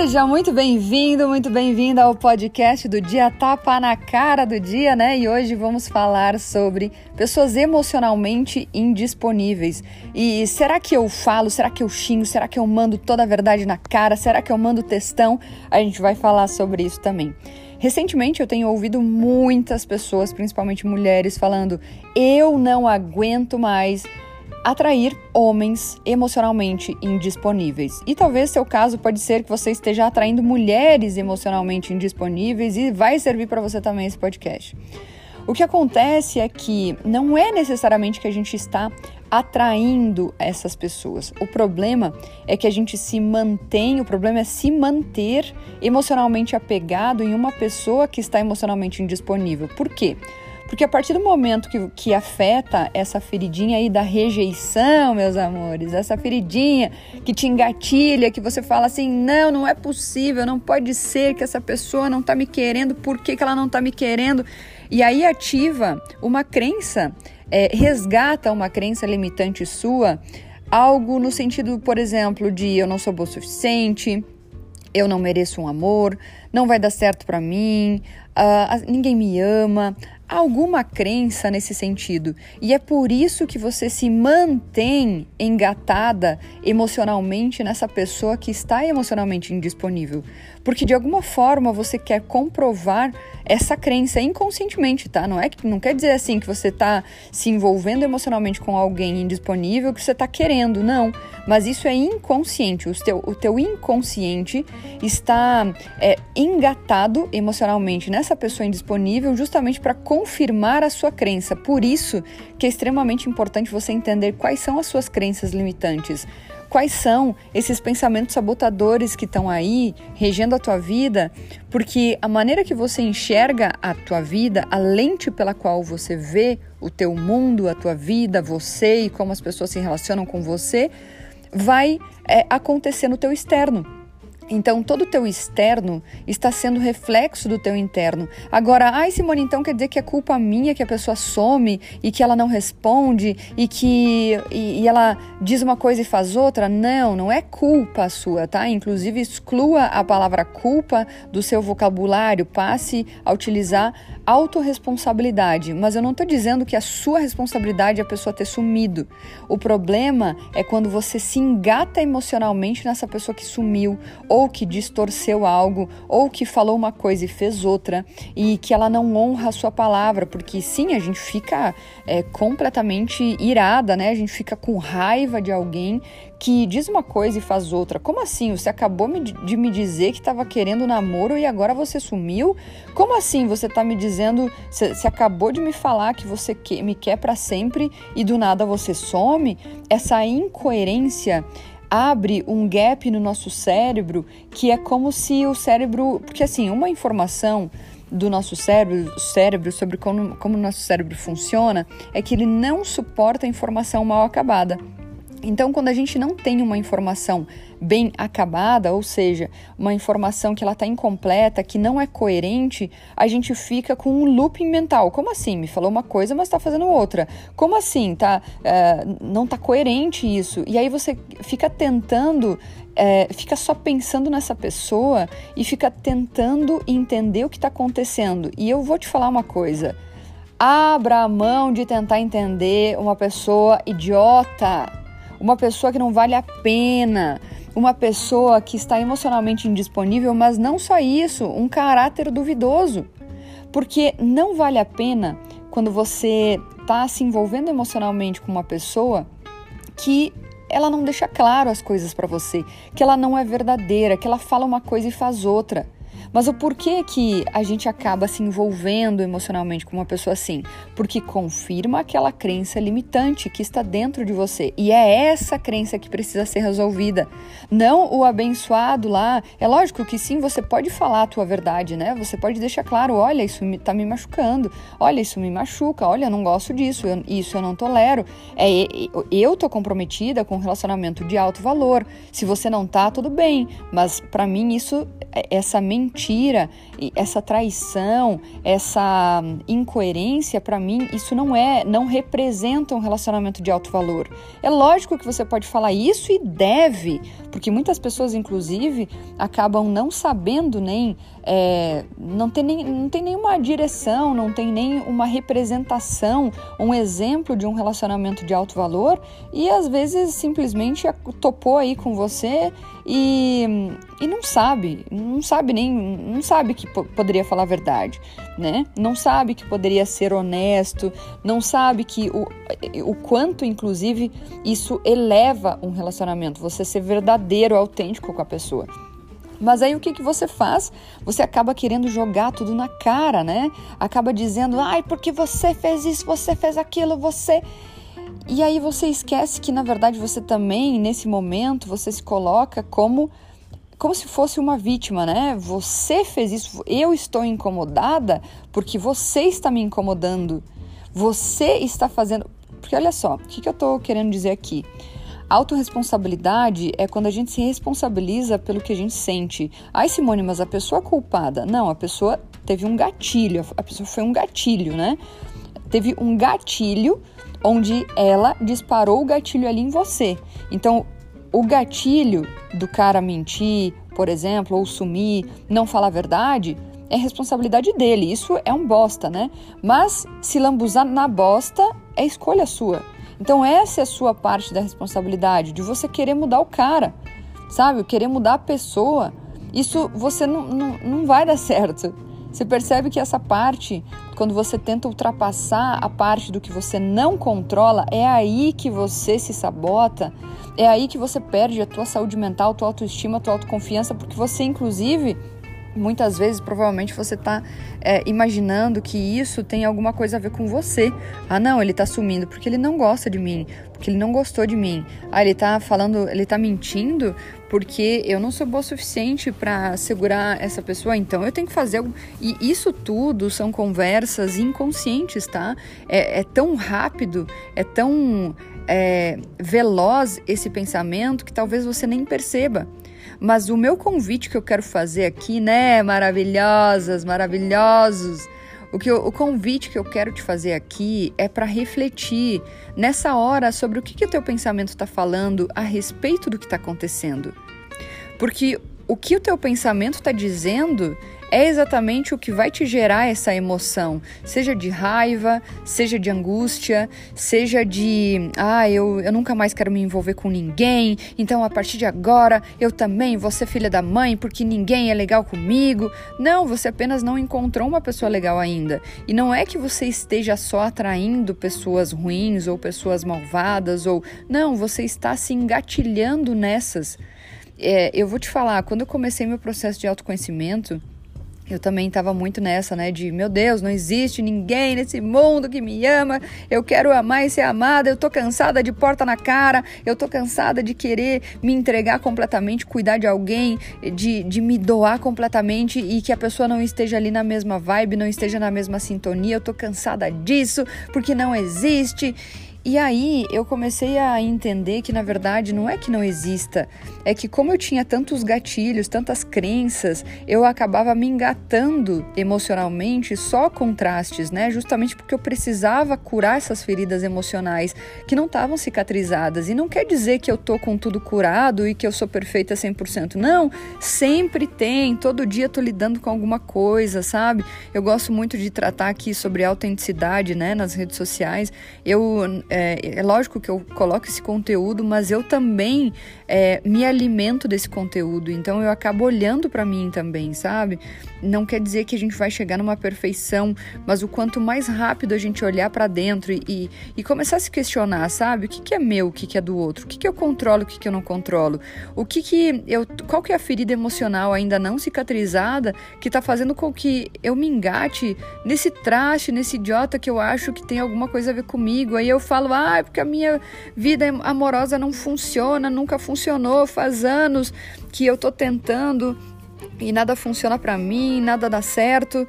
Seja muito bem-vindo, muito bem-vinda ao podcast do Dia Tapa na Cara do Dia, né? E hoje vamos falar sobre pessoas emocionalmente indisponíveis. E será que eu falo? Será que eu xingo? Será que eu mando toda a verdade na cara? Será que eu mando textão? A gente vai falar sobre isso também. Recentemente eu tenho ouvido muitas pessoas, principalmente mulheres, falando: eu não aguento mais atrair homens emocionalmente indisponíveis. E talvez seu caso pode ser que você esteja atraindo mulheres emocionalmente indisponíveis e vai servir para você também esse podcast. O que acontece é que não é necessariamente que a gente está atraindo essas pessoas. O problema é que a gente se mantém, o problema é se manter emocionalmente apegado em uma pessoa que está emocionalmente indisponível. Por quê? Porque a partir do momento que, que afeta essa feridinha aí da rejeição, meus amores, essa feridinha que te engatilha, que você fala assim: não, não é possível, não pode ser que essa pessoa não tá me querendo, por que, que ela não tá me querendo? E aí ativa uma crença, é, resgata uma crença limitante sua, algo no sentido, por exemplo, de eu não sou boa o suficiente, eu não mereço um amor, não vai dar certo para mim, uh, ninguém me ama, alguma crença nesse sentido. E é por isso que você se mantém engatada emocionalmente nessa pessoa que está emocionalmente indisponível. Porque de alguma forma você quer comprovar essa crença inconscientemente, tá? Não é que não quer dizer assim que você está se envolvendo emocionalmente com alguém indisponível que você está querendo, não. Mas isso é inconsciente. O teu, o teu inconsciente está é, engatado emocionalmente nessa pessoa indisponível justamente para confirmar a sua crença. Por isso que é extremamente importante você entender quais são as suas crenças limitantes. Quais são esses pensamentos sabotadores que estão aí regendo a tua vida? Porque a maneira que você enxerga a tua vida, a lente pela qual você vê o teu mundo, a tua vida, você e como as pessoas se relacionam com você, vai é, acontecer no teu externo. Então, todo o teu externo está sendo reflexo do teu interno. Agora, ai, Simone, então quer dizer que é culpa minha que a pessoa some e que ela não responde e que e, e ela diz uma coisa e faz outra? Não, não é culpa sua, tá? Inclusive, exclua a palavra culpa do seu vocabulário, passe a utilizar autorresponsabilidade. Mas eu não estou dizendo que a sua responsabilidade é a pessoa ter sumido. O problema é quando você se engata emocionalmente nessa pessoa que sumiu ou que distorceu algo, ou que falou uma coisa e fez outra, e que ela não honra a sua palavra, porque sim, a gente fica é, completamente irada, né? A gente fica com raiva de alguém que diz uma coisa e faz outra. Como assim? Você acabou de me dizer que estava querendo namoro e agora você sumiu? Como assim? Você está me dizendo, você acabou de me falar que você que, me quer para sempre e do nada você some? Essa incoerência abre um gap no nosso cérebro que é como se o cérebro. Porque, assim, uma informação do nosso cérebro, cérebro sobre como, como o nosso cérebro funciona é que ele não suporta informação mal acabada. Então, quando a gente não tem uma informação bem acabada, ou seja, uma informação que ela está incompleta, que não é coerente, a gente fica com um looping mental. Como assim? Me falou uma coisa, mas está fazendo outra. Como assim? Tá, uh, não está coerente isso. E aí você fica tentando, uh, fica só pensando nessa pessoa e fica tentando entender o que está acontecendo. E eu vou te falar uma coisa. Abra a mão de tentar entender uma pessoa idiota uma pessoa que não vale a pena, uma pessoa que está emocionalmente indisponível, mas não só isso, um caráter duvidoso. Porque não vale a pena quando você está se envolvendo emocionalmente com uma pessoa que ela não deixa claro as coisas para você, que ela não é verdadeira, que ela fala uma coisa e faz outra. Mas o porquê que a gente acaba se envolvendo emocionalmente com uma pessoa assim? Porque confirma aquela crença limitante que está dentro de você. E é essa crença que precisa ser resolvida. Não o abençoado lá. É lógico que sim, você pode falar a tua verdade, né? Você pode deixar claro: olha, isso está me machucando. Olha, isso me machuca. Olha, eu não gosto disso. Eu, isso eu não tolero. É, eu tô comprometida com um relacionamento de alto valor. Se você não tá, tudo bem. Mas para mim, isso, é, essa mentira mentira, essa traição, essa incoerência, para mim, isso não é, não representa um relacionamento de alto valor. É lógico que você pode falar isso e deve, porque muitas pessoas, inclusive, acabam não sabendo nem, é, não, tem nem, não tem nenhuma direção, não tem nem uma representação, um exemplo de um relacionamento de alto valor e às vezes simplesmente topou aí com você e, e não sabe, não sabe nem, não sabe que poderia falar a verdade, né? Não sabe que poderia ser honesto, não sabe que o, o quanto, inclusive, isso eleva um relacionamento, você ser verdadeiro, autêntico com a pessoa. Mas aí o que, que você faz? Você acaba querendo jogar tudo na cara, né? Acaba dizendo, ai, porque você fez isso, você fez aquilo, você. E aí você esquece que na verdade você também, nesse momento, você se coloca como como se fosse uma vítima, né? Você fez isso, eu estou incomodada porque você está me incomodando. Você está fazendo. Porque olha só, o que, que eu estou querendo dizer aqui? Autoresponsabilidade é quando a gente se responsabiliza pelo que a gente sente. Ai, Simone, mas a pessoa culpada. Não, a pessoa teve um gatilho, a pessoa foi um gatilho, né? Teve um gatilho onde ela disparou o gatilho ali em você. Então, o gatilho do cara mentir, por exemplo, ou sumir, não falar a verdade, é responsabilidade dele. Isso é um bosta, né? Mas se lambuzar na bosta é escolha sua. Então, essa é a sua parte da responsabilidade, de você querer mudar o cara, sabe? Querer mudar a pessoa. Isso você não, não, não vai dar certo. Você percebe que essa parte, quando você tenta ultrapassar a parte do que você não controla, é aí que você se sabota, é aí que você perde a tua saúde mental, tua autoestima, tua autoconfiança, porque você, inclusive, muitas vezes provavelmente você está é, imaginando que isso tem alguma coisa a ver com você. Ah, não, ele está sumindo porque ele não gosta de mim, porque ele não gostou de mim. Ah, ele está falando, ele está mentindo porque eu não sou boa o suficiente para segurar essa pessoa, então eu tenho que fazer algo. E isso tudo são conversas inconscientes, tá? É, é tão rápido, é tão é, veloz esse pensamento que talvez você nem perceba. Mas o meu convite que eu quero fazer aqui, né, maravilhosas, maravilhosos, o, que eu, o convite que eu quero te fazer aqui é para refletir nessa hora sobre o que, que o teu pensamento está falando a respeito do que está acontecendo. Porque o que o teu pensamento está dizendo é exatamente o que vai te gerar essa emoção, seja de raiva, seja de angústia, seja de, ah, eu, eu nunca mais quero me envolver com ninguém, então a partir de agora eu também vou ser filha da mãe porque ninguém é legal comigo. Não, você apenas não encontrou uma pessoa legal ainda. E não é que você esteja só atraindo pessoas ruins ou pessoas malvadas ou. Não, você está se engatilhando nessas. É, eu vou te falar, quando eu comecei meu processo de autoconhecimento, eu também estava muito nessa, né? De meu Deus, não existe ninguém nesse mundo que me ama. Eu quero amar e ser amada. Eu tô cansada de porta na cara. Eu tô cansada de querer me entregar completamente, cuidar de alguém, de, de me doar completamente e que a pessoa não esteja ali na mesma vibe, não esteja na mesma sintonia. Eu tô cansada disso porque não existe. E aí eu comecei a entender que na verdade não é que não exista, é que como eu tinha tantos gatilhos, tantas crenças, eu acabava me engatando emocionalmente só contrastes, né? Justamente porque eu precisava curar essas feridas emocionais que não estavam cicatrizadas. E não quer dizer que eu tô com tudo curado e que eu sou perfeita 100%. Não, sempre tem, todo dia tô lidando com alguma coisa, sabe? Eu gosto muito de tratar aqui sobre autenticidade, né, nas redes sociais. Eu é, é lógico que eu coloco esse conteúdo, mas eu também é, me alimento desse conteúdo, então eu acabo olhando para mim também, sabe? Não quer dizer que a gente vai chegar numa perfeição, mas o quanto mais rápido a gente olhar para dentro e, e, começar a se questionar, sabe? O que, que é meu, o que, que é do outro, o que, que eu controlo, o que, que eu não controlo, o que que eu, qual que é a ferida emocional ainda não cicatrizada que tá fazendo com que eu me engate nesse traste, nesse idiota que eu acho que tem alguma coisa a ver comigo. Aí eu falo, ah, é porque a minha vida amorosa não funciona, nunca funcionou, faz anos que eu tô tentando e nada funciona para mim, nada dá certo.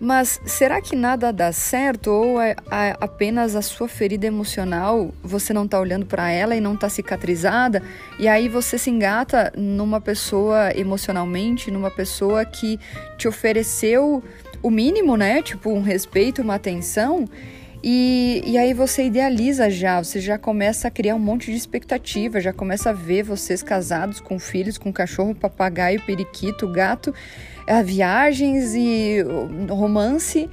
Mas será que nada dá certo ou é apenas a sua ferida emocional? Você não está olhando para ela e não está cicatrizada e aí você se engata numa pessoa emocionalmente, numa pessoa que te ofereceu o mínimo, né? Tipo um respeito, uma atenção e, e aí você idealiza já, você já começa a criar um monte de expectativa, já começa a ver vocês casados com filhos, com cachorro, papagaio, periquito, gato, eh, viagens e romance.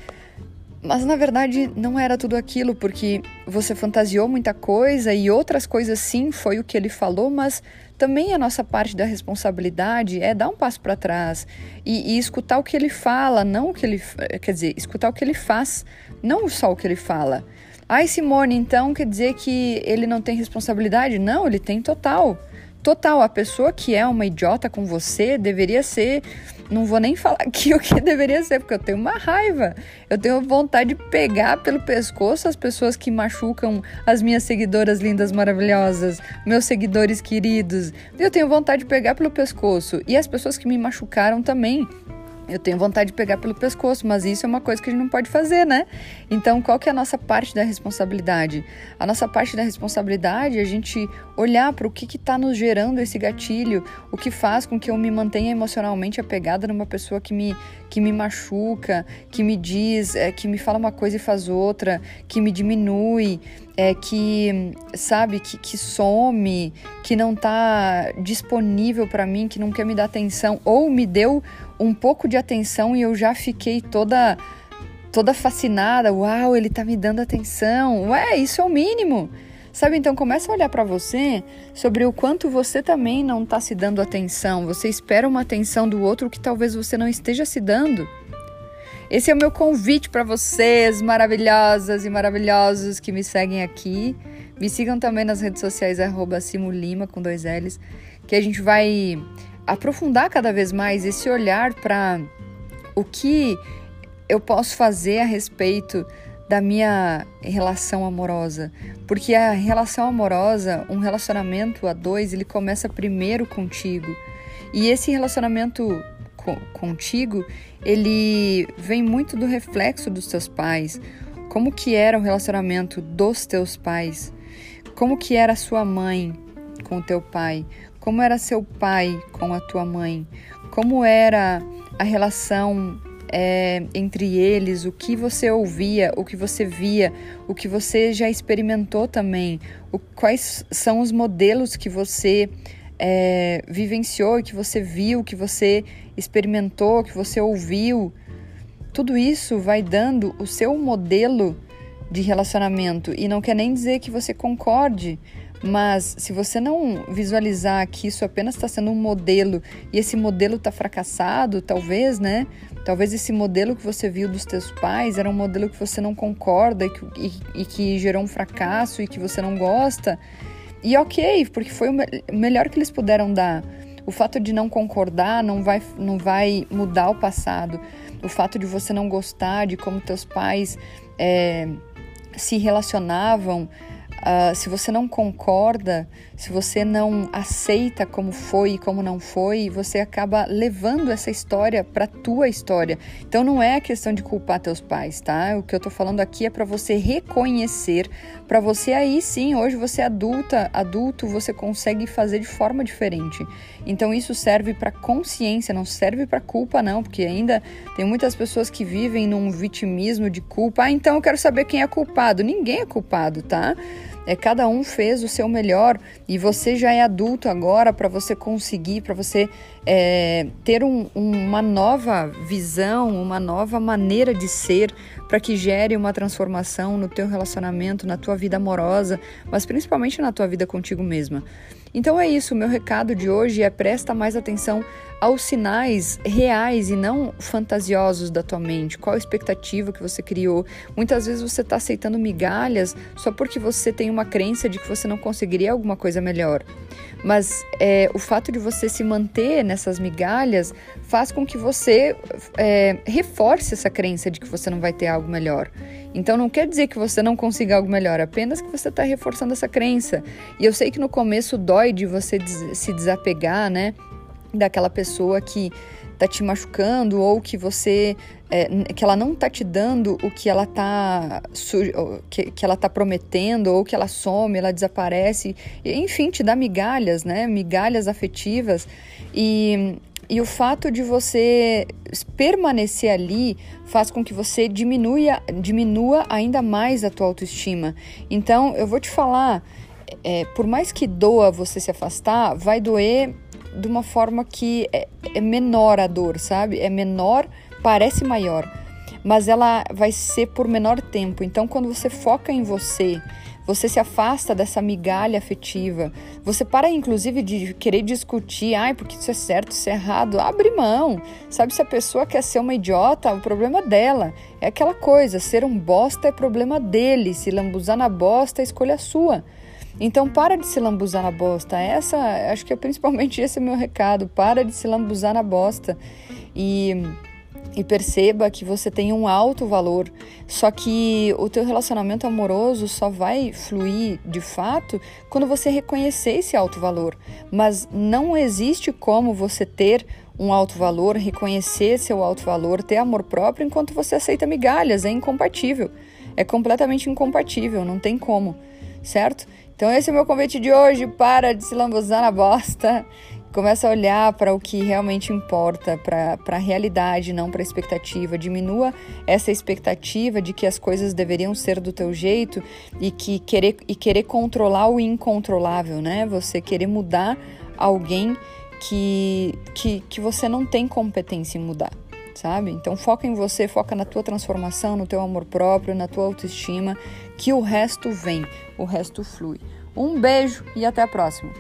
Mas na verdade não era tudo aquilo, porque você fantasiou muita coisa e outras coisas sim, foi o que ele falou, mas também a nossa parte da responsabilidade é dar um passo para trás e, e, escutar o que ele fala, não o que ele. Quer dizer, escutar o que ele faz, não só o que ele fala. Ai, Simone, então quer dizer que ele não tem responsabilidade? Não, ele tem total. Total. A pessoa que é uma idiota com você deveria ser não vou nem falar aqui o que deveria ser, porque eu tenho uma raiva. Eu tenho vontade de pegar pelo pescoço as pessoas que machucam as minhas seguidoras lindas, maravilhosas, meus seguidores queridos. Eu tenho vontade de pegar pelo pescoço. E as pessoas que me machucaram também. Eu tenho vontade de pegar pelo pescoço, mas isso é uma coisa que a gente não pode fazer, né? Então, qual que é a nossa parte da responsabilidade? A nossa parte da responsabilidade é a gente olhar para o que está nos gerando esse gatilho, o que faz com que eu me mantenha emocionalmente apegada numa pessoa que me, que me machuca, que me diz, é, que me fala uma coisa e faz outra, que me diminui, é, que, sabe, que, que some, que não está disponível para mim, que não quer me dar atenção, ou me deu um pouco de atenção e eu já fiquei toda toda fascinada. Uau, ele tá me dando atenção. Ué, isso é o mínimo. Sabe, então começa a olhar para você sobre o quanto você também não está se dando atenção. Você espera uma atenção do outro que talvez você não esteja se dando. Esse é o meu convite para vocês, maravilhosas e maravilhosos que me seguem aqui. Me sigam também nas redes sociais, arroba Simulima, com dois L's, que a gente vai aprofundar cada vez mais esse olhar para o que eu posso fazer a respeito da minha relação amorosa, porque a relação amorosa, um relacionamento a dois, ele começa primeiro contigo. E esse relacionamento co contigo, ele vem muito do reflexo dos teus pais. Como que era o relacionamento dos teus pais? Como que era a sua mãe com o teu pai? Como era seu pai com a tua mãe? Como era a relação é, entre eles? O que você ouvia? O que você via? O que você já experimentou também? O, quais são os modelos que você é, vivenciou, que você viu, que você experimentou, que você ouviu? Tudo isso vai dando o seu modelo de relacionamento e não quer nem dizer que você concorde mas se você não visualizar que isso apenas está sendo um modelo e esse modelo está fracassado, talvez, né? Talvez esse modelo que você viu dos teus pais era um modelo que você não concorda e que, e, e que gerou um fracasso e que você não gosta. E ok, porque foi o, me melhor que eles puderam dar. O fato de não concordar não vai, não vai mudar o passado. O fato de você não gostar de como teus pais é, se relacionavam Uh, se você não concorda, se você não aceita como foi e como não foi, você acaba levando essa história para tua história. Então não é a questão de culpar teus pais, tá? O que eu tô falando aqui é para você reconhecer, para você aí sim, hoje você é adulta, adulto, você consegue fazer de forma diferente. Então isso serve para consciência, não serve para culpa não, porque ainda tem muitas pessoas que vivem num vitimismo de culpa. Ah, então eu quero saber quem é culpado. Ninguém é culpado, tá? É cada um fez o seu melhor e você já é adulto agora para você conseguir, para você é, ter um, uma nova visão, uma nova maneira de ser, para que gere uma transformação no teu relacionamento, na tua vida amorosa, mas principalmente na tua vida contigo mesma. Então é isso, o meu recado de hoje é presta mais atenção aos sinais reais e não fantasiosos da tua mente. Qual a expectativa que você criou? Muitas vezes você está aceitando migalhas só porque você tem uma crença de que você não conseguiria alguma coisa melhor. Mas é, o fato de você se manter nessas migalhas faz com que você é, reforce essa crença de que você não vai ter algo melhor. Então não quer dizer que você não consiga algo melhor, apenas que você está reforçando essa crença. E eu sei que no começo dói de você se desapegar, né? daquela pessoa que tá te machucando ou que você é, que ela não tá te dando o que ela tá que, que ela tá prometendo ou que ela some, ela desaparece, enfim, te dá migalhas, né? Migalhas afetivas e e o fato de você permanecer ali faz com que você diminua, diminua ainda mais a tua autoestima. Então, eu vou te falar, é, por mais que doa você se afastar, vai doer de uma forma que é, é menor a dor, sabe? É menor, parece maior, mas ela vai ser por menor tempo. Então, quando você foca em você, você se afasta dessa migalha afetiva, você para inclusive de querer discutir, ai, porque isso é certo, isso é errado, abre mão. Sabe, se a pessoa quer ser uma idiota, o problema dela. É aquela coisa, ser um bosta é problema dele, se lambuzar na bosta é escolha sua. Então para de se lambuzar na bosta. Essa, acho que é principalmente esse é meu recado. Para de se lambuzar na bosta. E e perceba que você tem um alto valor. Só que o teu relacionamento amoroso só vai fluir de fato quando você reconhecer esse alto valor. Mas não existe como você ter um alto valor, reconhecer seu alto valor, ter amor próprio enquanto você aceita migalhas. É incompatível. É completamente incompatível, não tem como, certo? Então esse é o meu convite de hoje. Para de se lambuzar na bosta. Começa a olhar para o que realmente importa, para a realidade, não para a expectativa. Diminua essa expectativa de que as coisas deveriam ser do teu jeito e que querer, e querer controlar o incontrolável, né? Você querer mudar alguém que, que, que você não tem competência em mudar sabe? Então foca em você, foca na tua transformação, no teu amor próprio, na tua autoestima, que o resto vem, o resto flui. Um beijo e até a próxima.